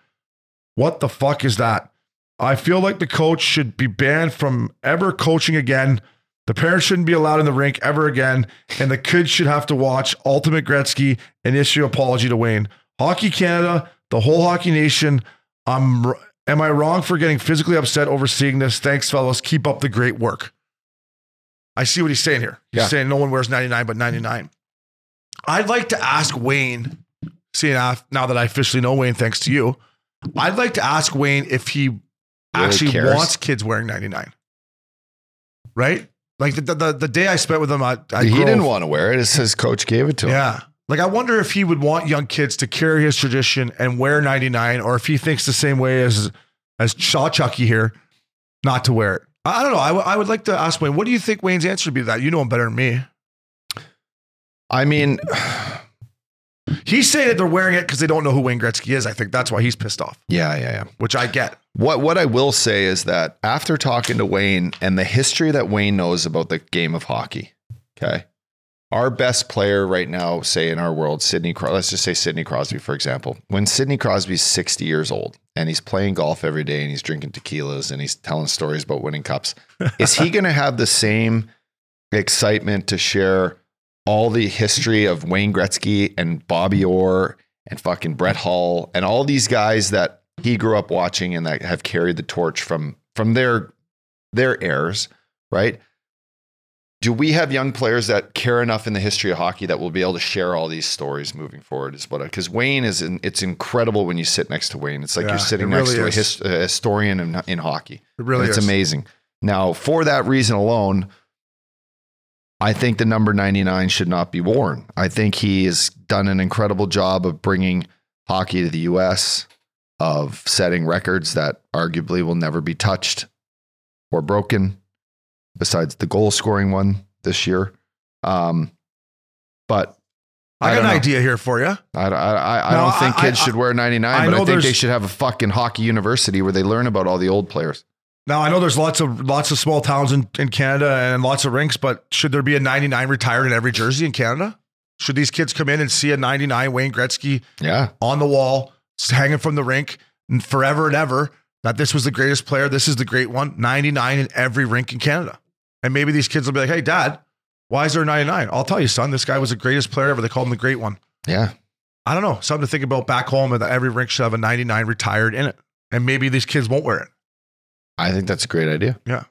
What the fuck is that? I feel like the coach should be banned from ever coaching again. The parents shouldn't be allowed in the rink ever again. And the kids should have to watch Ultimate Gretzky and issue apology to Wayne. Hockey Canada, the whole hockey nation. I'm am I wrong for getting physically upset over seeing this? Thanks, fellas. Keep up the great work. I see what he's saying here. He's Yeah. saying no one wears 99 but 99. I'd like to ask Wayne, seeing af- now that I officially know Wayne, thanks to you, I'd like to ask Wayne if he actually cares? wants kids wearing 99. Right? Like the, the, the day I spent with him at, at he didn't want to wear it. It's his coach gave it to him. yeah. Like I wonder if he would want young kids to carry his tradition and wear 99, or if he thinks the same way as as Shaw Chucky here, not to wear it. I I don't know. I, w- I would like to ask Wayne, what do you think Wayne's answer would be to that? You know him better than me. I mean, He's saying that they're wearing it because they don't know who Wayne Gretzky is. I think that's why he's pissed off, yeah, yeah, yeah. which I get. What what I will say is that after talking to Wayne and the history that Wayne knows about the game of hockey, okay, our best player right now, say in our world, Sidney. Let's just say Sidney Crosby, for example. When Sidney Crosby's sixty years old and he's playing golf every day and he's drinking tequilas and he's telling stories about winning cups, is he going to have the same excitement to share all the history of Wayne Gretzky and Bobby Orr and fucking Brett Hull and all these guys that he grew up watching and that have carried the torch from from their their heirs, right? Do we have young players that care enough in the history of hockey that will be able to share all these stories moving forward? Is what because Wayne is in, it's incredible when you sit next to Wayne. It's like Yeah, you're sitting it next really to a, his, a historian in, in hockey. It really And it's is. amazing. Now, for that reason alone, I think the number 99 should not be worn. I think he has done an incredible job of bringing hockey to the US, of setting records that arguably will never be touched or broken, besides the goal scoring one this year. Um, but I, got an know. idea here for you. I, I, I, I No, don't think I- kids I- should wear 99, I but I think they should have a fucking hockey university where they learn about all the old players. Now I know there's lots of lots of small towns in, in Canada and lots of rinks, but should there be a 99 retired in every jersey in Canada? Should these kids come in and see a 99 Wayne Gretzky Yeah. on the wall, hanging from the rink, forever and ever that this was the greatest player, this is the great one, 99 in every rink in Canada. And maybe these kids will be like, "Hey, Dad, why is there a 99?" I'll tell you, son, this guy was the greatest player ever. They called him the great one. Yeah. I don't know, something to think about back home, that every rink should have a 99 retired in it, and maybe these kids won't wear it. I think that's a great idea. Yeah.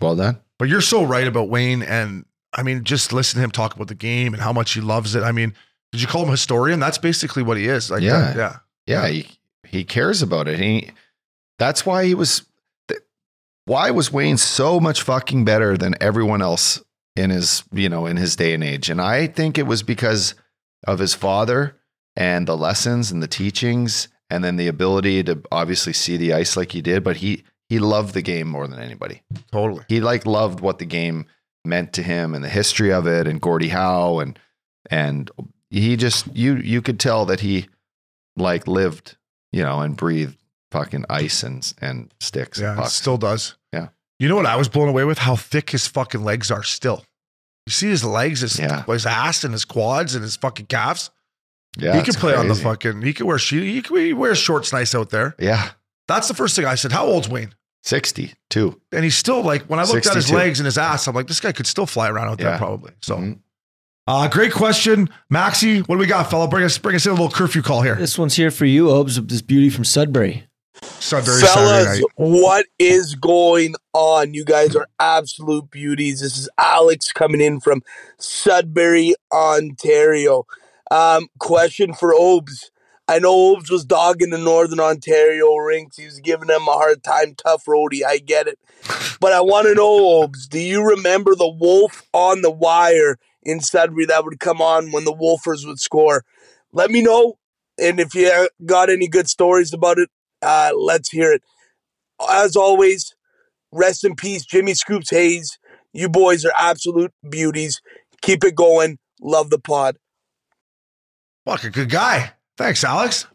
Well done. But you're so right about Wayne. And I mean, just listen to him talk about the game and how much he loves it. I mean, did you call him a historian? That's basically what he is. Like, Yeah. that- yeah. Yeah, he, he cares about it. He that's why he was why was Wayne so much fucking better than everyone else in his, you know, in his day and age. And I think it was because of his father and the lessons and the teachings and then the ability to obviously see the ice like he did, but he he loved the game more than anybody. Totally. He like loved what the game meant to him and the history of it and Gordie Howe and and he just you you could tell that he like lived, you know, and breathed fucking ice and and sticks Yeah, pucks. still does. Yeah. You know what I was blown away with? How thick his fucking legs are still. You see his legs, his, Yeah. his ass and his quads and his fucking calves. yeah, he could play on the fucking. He could wear she. He could he wears shorts nice out there. Yeah. That's the first thing I said. How old's Wayne? 62. And he's still like when I looked at his 62. legs and his ass, I'm like, this guy could still fly around out there Yeah. probably. So, Mhm. uh, great question, Maxi, What do we got, fella? Bring us bring us in a little curfew call here. This one's here for you, Obes, of this beauty from Sudbury. Sudbury Saturday Fellas, night. what is going on? You guys are absolute beauties. This is Alex coming in from Sudbury, Ontario. Um, question for Obes. I know Obes was dogging the Northern Ontario rinks. He was giving them a hard time, tough roadie. I get it. But I want to know, Obes, do you remember the wolf on the wire in Sudbury that would come on when the Wolfers would score? Let me know. And if you got any good stories about it, uh, let's hear it. As always, rest in peace, Jimmy Scoops Hayes. You boys are absolute beauties. Keep it going. Love the pod. Fuck a good guy. Thanks, Alex.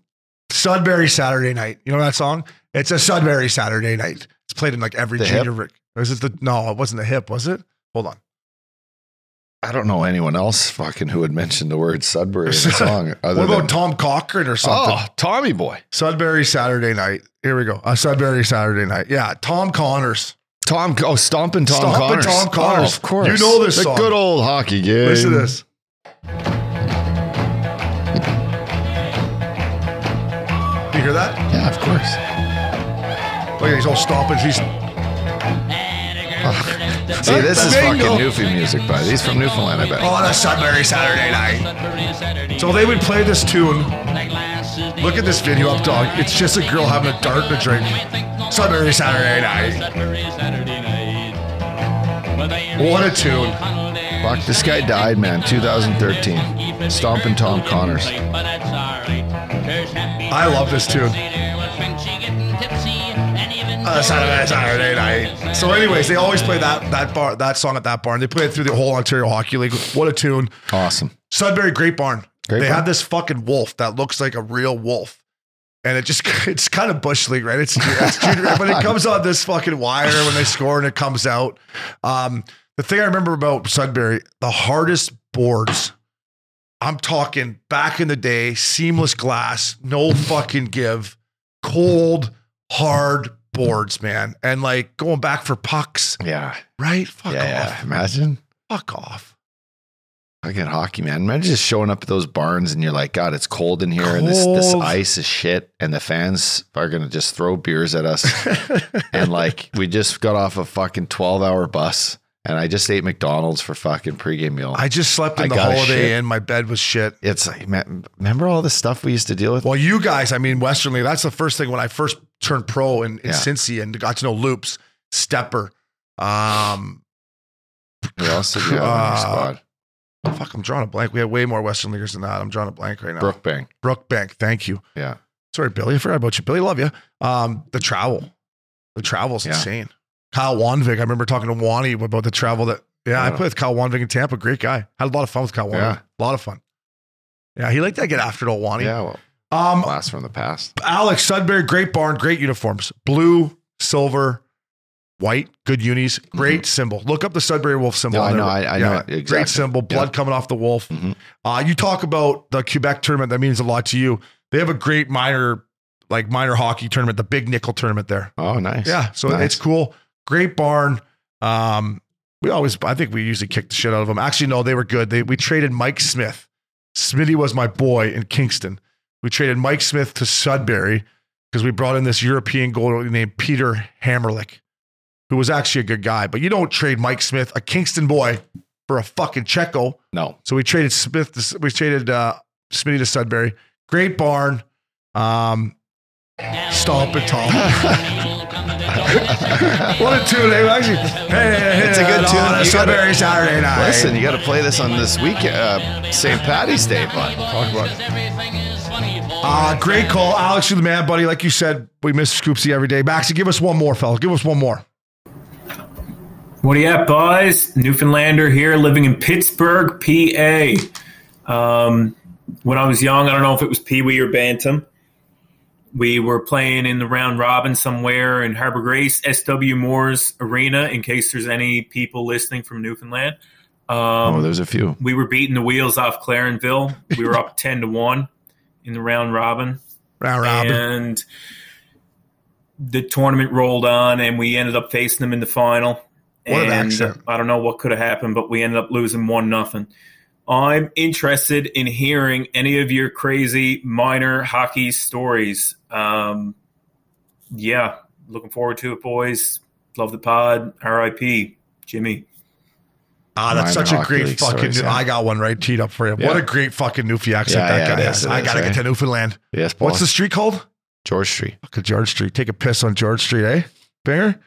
Sudbury Saturday night. You know that song? It's a Sudbury Saturday night. It's played in like every The junior. hip? rig- Was it the? No, it wasn't the hip. Was it? Hold on. I don't know anyone else fucking who would mention the word Sudbury in a song. Other what about than, Tom Cochrane or something? Oh, Tommy boy. Sudbury Saturday night. Here we go. A Sudbury Saturday night. Yeah, Tom Connors. Tom, oh, Stompin' Tom Stompin' Connors. Tom Connors. Oh, of course. You know this the song. good old hockey game. Listen to this. Hear that? Yeah, of course. Oh, Look at these old stomping. He's See, this is Bingo. fucking Newfie music, buddy. He's from Newfoundland, I bet. Oh, a Sudbury Saturday night. So they would play this tune. Look at this video up, dog. It's just a girl having a dart and a drink. Sudbury Saturday night. What a tune. Fuck, this guy died, man. 2013. Stompin' Tom Connors. I love this tune. Uh, Saturday, Saturday night. So, anyways, they always play that that bar that song at that barn. They play it through the whole Ontario Hockey League. What a tune! Awesome. Sudbury Great Barn. Great they Barn. have this fucking wolf that looks like a real wolf. And it just it's kind of bush league, right? It's, it's junior, but it comes on this fucking wire when they score and it comes out. Um, the thing I remember about Sudbury, the hardest boards. I'm talking back in the day, seamless glass, no fucking give, cold, hard boards, man. And like going back for pucks, Yeah. right? Fuck yeah, yeah. off. Imagine. Fuck off. Fucking hockey, man. Imagine just showing up at those barns and you're like, God, it's cold in here and this, this ice is shit. And the fans are going to just throw beers at us. and like, we just got off a fucking 12 hour bus and I just ate McDonald's for fucking pregame meal. I just slept in I the got a holiday shit. inn. My bed was shit. it's like, man, remember all the stuff we used to deal with? Well, you guys, I mean, Westernly, that's the first thing when I first turned pro in, in Yeah. Cincy and got to know Loops, Stepper. Um, Who else did you have on your Uh, squad? fuck, I'm drawing a blank. We had way more Western Leaguers than that. I'm drawing a blank right now. Brookbank. Brookbank, thank you. Yeah. Sorry, Billy. I forgot about you. Billy, love you. Um, the travel. The travel's Yeah. insane. Kyle Wanvig. I remember talking to Wani about the travel that, yeah, I played with Kyle Wanvig in Tampa. Great guy. Had a lot of fun with Kyle Wanvig. Yeah. A lot of fun. Yeah, he liked to get after it, old Wani. Yeah. Well, Um, blast from the past. Alex Sudbury, great barn, great uniforms, blue, silver, white, good unis, great symbol. Look up the Sudbury Wolf symbol. Mm-hmm. No, I know, I- I know it, Great symbol, blood Yeah. coming off the wolf. Mhm. Uh, you talk about the Quebec tournament that means a lot to you. They have a great minor, like minor hockey tournament, the Big Nickel tournament there. Oh, nice. Yeah, so Nice. it's cool. Great barn. Um, we always, I think we usually kicked the shit out of them. Actually, no, they were good. They we traded Mike Smith. Smitty was my boy in Kingston. We traded Mike Smith to Sudbury because we brought in this European goalie named Peter Hamerlik, who was actually a good guy. But you don't trade Mike Smith, a Kingston boy, for a fucking Checo. No. So we traded Smith. To, we traded uh, Smitty to Sudbury. Great barn. Um, stomp and Tom. what a tune, eh? Actually, hey, It's a good tune. On a Sudbury Saturday night. Listen, you got to play this on this weekend, uh, St. Patty's Day, bud. Talk about it. Uh, great call, Alex. You're the man, buddy. Like you said, we miss Scoopsy every day. Maxie, give us one more, fellas. Give us one more. What are you at, boys? Newfoundlander here, living in Pittsburgh, PA. Um, when I was young, I don't know if it was Pee Wee or Bantam. We were playing in the round robin somewhere in Harbour Grace, SW Moore's Arena, in case there's any people listening from Newfoundland. Um, oh, there's a few. we were beating the wheels off Clarenville. We were up 10 to 1 in the round robin. Round robin. And the tournament rolled on, and we ended up facing them in the final. What an accent. I don't know what could have happened, but we ended up losing one nothing. I'm interested in hearing any of your crazy minor hockey stories. Um, yeah, looking forward to it, boys. Love the pod. R.I.P. Jimmy. Ah, that's Minor such a great fucking. stories, yeah. I got one right teed up for you. Yeah. What a great fucking Newfie accent Yeah, that yeah, guy yes, has. it I gotta eh? get to Newfoundland. Yes, Paul. What's the street called? George Street. Fucking George Street. Take a piss on George Street, eh? Binger?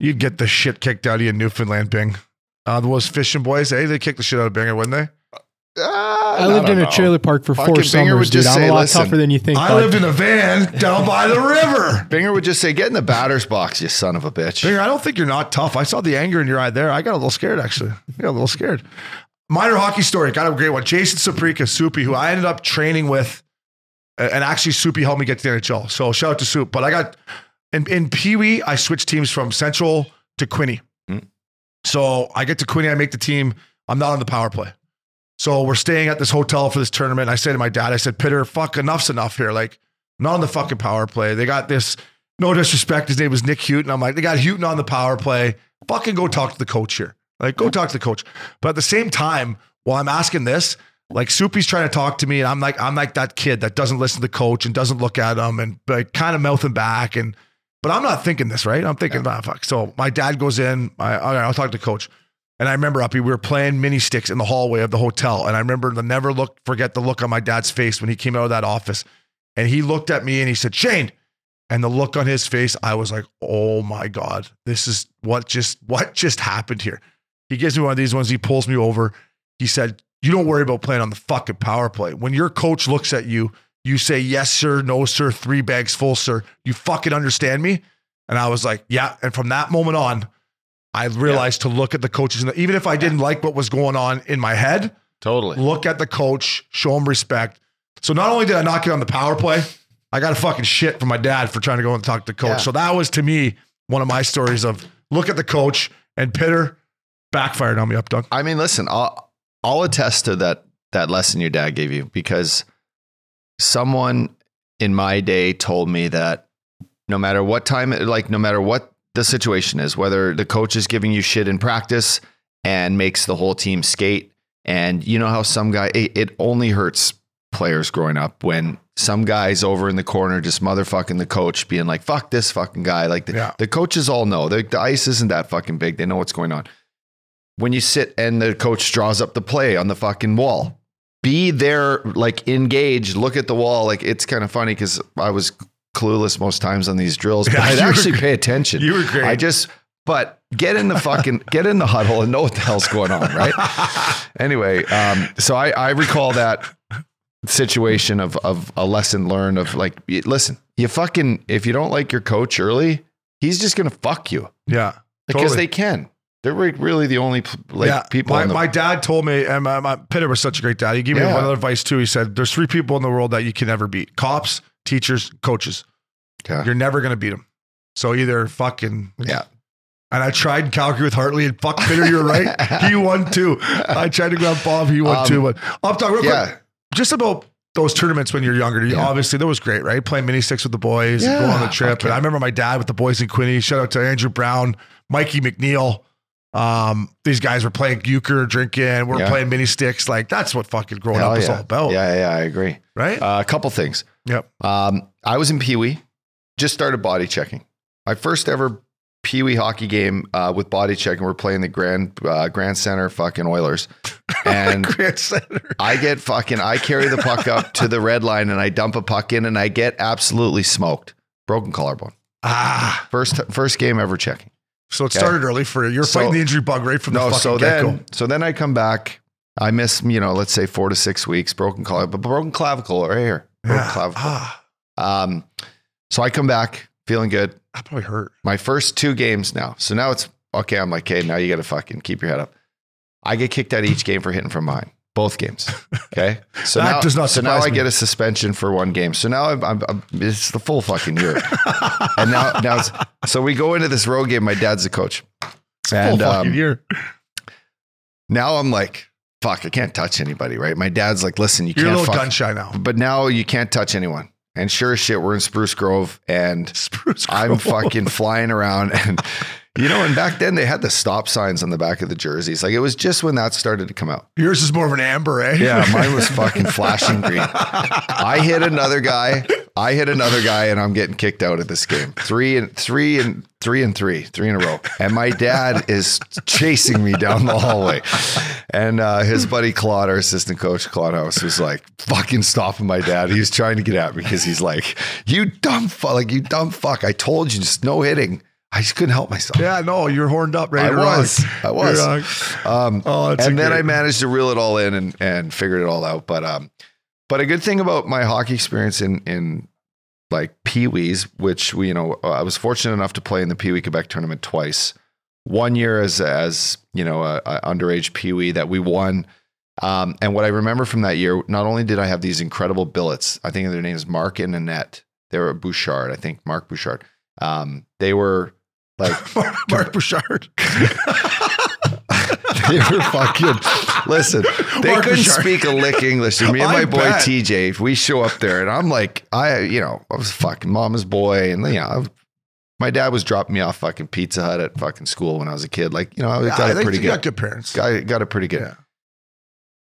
You'd get the shit kicked out of you in Newfoundland, Bing. Uh, those fishing boys, eh? They kick the shit out of Binger, wouldn't they? I lived in a trailer park for Fucking four Binger summers, would dude. just I'm say, a lot "Listen, tougher than you think. I bud." lived in a van down by the river. Binger would just say, "Get in the batter's box, you son of a bitch." Binger, I don't think you're not tough. I saw the anger in your eye there. I got a little scared, actually. I got a little scared. Minor hockey story. Got a great one. Jason Saprika, Soupy, who I ended up training with, uh, and actually Soupy helped me get to the NHL. So shout out to Soup. But I got in, in Pee Wee, I switched teams from Central to Quinny. So I get to Quinny, I make the team. I'm not on the power play. So we're staying at this hotel for this tournament. I say to my dad, I said, Pitter, fuck, enough's enough here. Like, not on the fucking power play. They got this, no disrespect, his name was Nick Houghton. I'm like, they got Houghton on the power play. Fucking go talk to the coach here. Like, go talk to the coach. But at the same time, while I'm asking this, like Soupy's trying to talk to me, and I'm like, I'm like that kid that doesn't listen to the coach and doesn't look at him and like kind of mouthing back. And but I'm not thinking this, right? I'm thinking, ah, fuck. So my dad goes in. I, all right, I'll talk to the coach. And I remember Uppy, we were playing mini sticks in the hallway of the hotel. And I remember the never look, forget the look on my dad's face when he came out of that office. And he looked at me and he said, Shane. And the look on his face, I was like, oh my God, this is what just what just happened here. He gives me one of these ones, he pulls me over. He said, You don't worry about playing on the fucking power play. When your coach looks at you, you say, Yes, sir, no, sir, three bags full, sir. You fucking understand me? And I was like, Yeah. And from that moment on, I realized to look at the coaches, and even if I didn't like what was going on in my head, totally look at the coach, show him respect. So not only did I not get on the power play, I got a fucking shit from my dad for trying to go and talk to the coach. Yeah. So that was to me one of my stories of look at the coach and Pitter backfired on me up dunk. I mean, listen, I'll, I'll attest to that that lesson your dad gave you because someone in my day told me that no matter what time, like no matter what the situation is, whether the coach is giving you shit in practice and makes the whole team skate, and you know how some guy it, it only hurts players growing up when some guys over in the corner just motherfucking the coach, being like, "Fuck this fucking guy." Like the, Yeah. the coaches all know the, the ice isn't that fucking big; they know what's going on when you sit and the coach draws up the play on the fucking wall, be there, like engaged, look at the wall. Like it's kind of funny because I was clueless most times on these drills, but Yeah, I'd you were actually pay attention. You were great. I just, but get in the fucking, get in the huddle and know what the hell's going on, right? anyway, um, so I, I recall that situation of, of a lesson learned of like, listen, you fucking, if you don't like your coach early, he's just going to fuck you Yeah. because totally. they can. They're really the only like people. My, the, my dad told me, and my, my Pitter was such a great dad. He gave me Yeah. one other advice too. He said, "There's three people in the world that you can never beat: cops, teachers, coaches. Yeah. You're never gonna beat them. So either fucking yeah." And I tried Calgary with Hartley, and fuck Pitter, you're right. He won too. I tried to grab Bob, he won Um, too. But I'm talking real yeah. quick, just about those tournaments when you're younger. Yeah. Obviously, that was great, right? Playing mini sticks with the boys, Yeah, go on the trip. fuck And. I remember my dad with the boys in Quinny. Shout out to Andrew Brown, Mikey McNeil. Um, these guys were playing euchre, drinking. We're Yeah. playing mini sticks. Like that's what fucking growing Hell up is all about, Yeah, yeah, I agree. right? Uh, a couple things. Yep. Um, I was in Pee Wee, just started body checking. My first ever Pee Wee hockey game uh, with body checking. We're playing the Grand uh, Grand Centre fucking Oilers, and. I get fucking I carry the puck up to the red line and I dump a puck in and I get absolutely smoked, broken collarbone. Ah, first first game ever checking. So it Okay. started early for you. You're So- fighting the injury bug right from the no, fucking so get-go. then so then I come back. I miss you know let's say four to six weeks broken clavicle, but broken clavicle right here, Yeah. clavicle. Ah, Um, so I come back feeling good. I probably hurt. My first two games now. So now it's okay. I'm like, okay, now you got to fucking keep your head up. I get kicked out of each game for hitting from behind, both games. Okay. So That now, does not so now surprise I get a suspension for one game. So now I'm, I'm, I'm it's the full fucking year. and now, now it's, so we go into this road game. My dad's the coach. And, Full fucking um, year. now I'm like, fuck, I can't touch anybody, right? My dad's like, listen, you You're a can't little fuck. gun shy now. But now you can't touch anyone. And sure as shit, we're in Spruce Grove and Spruce I'm fucking flying around. And, you know, and back then they had the stop signs on the back of the jerseys. Like it was just when that started to come out. Yours is more of an amber, eh? Yeah, mine was fucking flashing green. I hit another guy. I hit another guy, and I'm getting kicked out of this game. Three and three and three and three, three in a row. And my dad is chasing me down the hallway. And uh, his buddy Claude, our assistant coach, Claude House, was like fucking stopping my dad. He was trying to get at me because he's like, "You dumb fuck! Like you dumb fuck! I told you, just no hitting." I just couldn't help myself. Yeah, no, you're horned up, ready I was. I was. Uh, Um, Oh, and then great- I managed to reel it all in and, and figured it all out. But um, but a good thing about my hockey experience in in like Pee Wees, which we you know I was fortunate enough to play in the Pee Wee Quebec tournament twice. One year as as you know a, a underage Pee Wee that we won. Um, and what I remember from that year, not only did I have these incredible billets, I think their names Mark and Annette. They were Bouchard, I think Mark Bouchard. Um, they were like Mark Bouchard. they were fucking listen. They Mark couldn't Bouchard. speak a lick English. And me and I my boy bet. TJ, if we show up there, and I'm like, I, you know, I was fucking mama's boy, and you know, I my dad was dropping me off fucking Pizza Hut at fucking school when I was a kid. Like, you know, I got I it think pretty you good. got good parents. Got, got it pretty good. Yeah.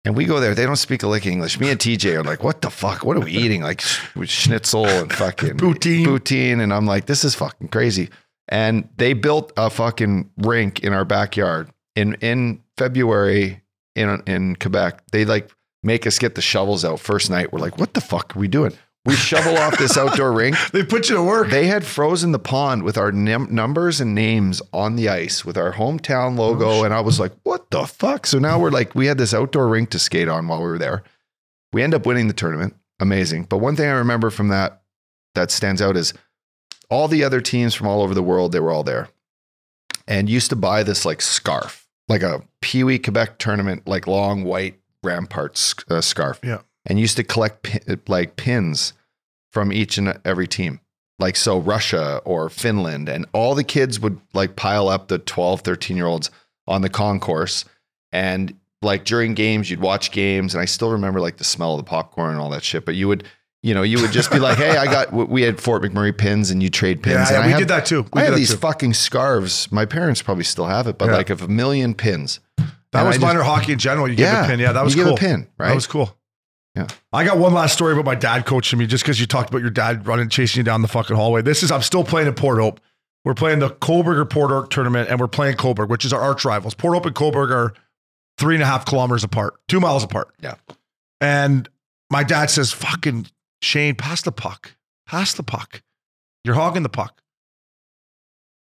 And we go there. They don't speak a lick English. Me and TJ are like, "What the fuck? What are we eating? Like sh- schnitzel and fucking Poutine. poutine." And I'm like, "This is fucking crazy." And they built a fucking rink in our backyard in in February in in Quebec. They like make us get the shovels out first night. We're like, "What the fuck are we doing?" We shovel off this outdoor rink. They put you to work. They had frozen the pond with our num- numbers and names on the ice with our hometown logo. Oh, and I was like, what the fuck? So now we're like, we had this outdoor rink to skate on while we were there. We end up winning the tournament. Amazing. But one thing I remember from that that stands out is all the other teams from all over the world, they were all there and used to buy this like scarf, like a Pee Wee Quebec tournament, like long white rampart sc- uh, scarf. Yeah. And used to collect pin, like pins from each and every team. Like so Russia or Finland and all the kids would like pile up the 12, 13 year olds on the concourse and like during games you'd watch games and I still remember like the smell of the popcorn and all that shit but you would you know you would just be like hey I got we had Fort McMurray pins and you trade pins Yeah, and yeah, we had- did that too. We I had these too. fucking scarves my parents probably still have it but Yeah. like of a million pins That And was minor hockey in general. You give Yeah, a pin. Yeah, that you was give a cool. pin, right? That was cool. Yeah. I got one last story about my dad coaching me just because you talked about your dad running, chasing you down the fucking hallway. This is, I'm still playing at Port Hope. We're playing the Cobourg or Port Hope tournament and we're playing Cobourg, which is our arch rivals. Port Hope and Cobourg are three and a half kilometers apart, two miles apart. Yeah. And my dad says, fucking Shane, pass the puck. Pass the puck. You're hogging the puck.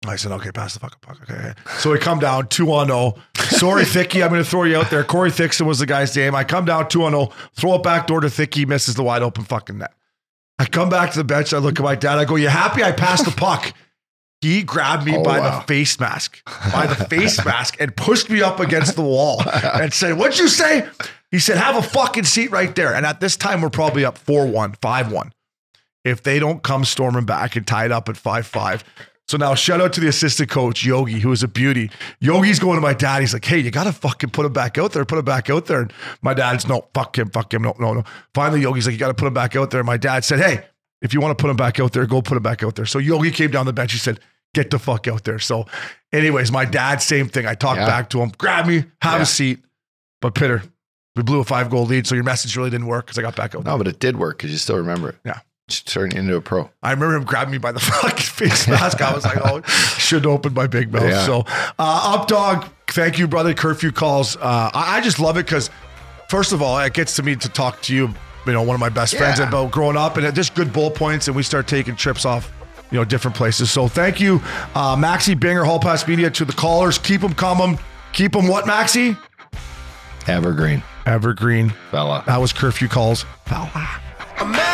I said, okay, pass the fucking puck. Okay. okay. So we come down 2 on 0. Sorry, Thicky. I'm going to throw you out there. Corey Thixon was the guy's name. I come down 2 on 0, throw it back door to Thicky, misses the wide open fucking net. I come back to the bench. I look at my dad. I go, You happy I passed the puck? He grabbed me Oh, by wow. the face mask, by the face mask, and pushed me up against the wall and said, What'd you say? He said, Have a fucking seat right there. And at this time, we're probably up 4 1, 5 1. If they don't come storming back and tie it up at 5 5. So now, shout out to the assistant coach, Yogi, who is a beauty. Yogi's going to my dad. He's like, Hey, you got to fucking put him back out there, put him back out there. And my dad's, No, fuck him, fuck him. No, no, no. Finally, Yogi's like, You got to put him back out there. And my dad said, Hey, if you want to put him back out there, go put him back out there. So Yogi came down the bench. He said, Get the fuck out there. So, anyways, my dad, same thing. I talked Yeah. back to him, grab me, have Yeah. a seat. But Pitter, we blew a five goal lead. So your message really didn't work because I got back out no but it did work because you still remember it Yeah. Turning into a pro I remember him grabbing me by the fucking face mask. I was like, oh, shouldn't open my big mouth. Yeah. So, uh, up dog, thank you, brother. Curfew calls. Uh, I, I just love it because, first of all, it gets to me to talk to you, you know, one of my best friends about growing up and just good bullet points. And we start taking trips off, you know, different places. So thank you, uh, Maxi Binger, Hall Pass Media, to the callers. Keep them coming. Keep them what, Maxi? Evergreen. Evergreen. Fella. That was curfew calls. American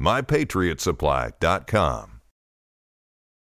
MyPatriotSupply.com.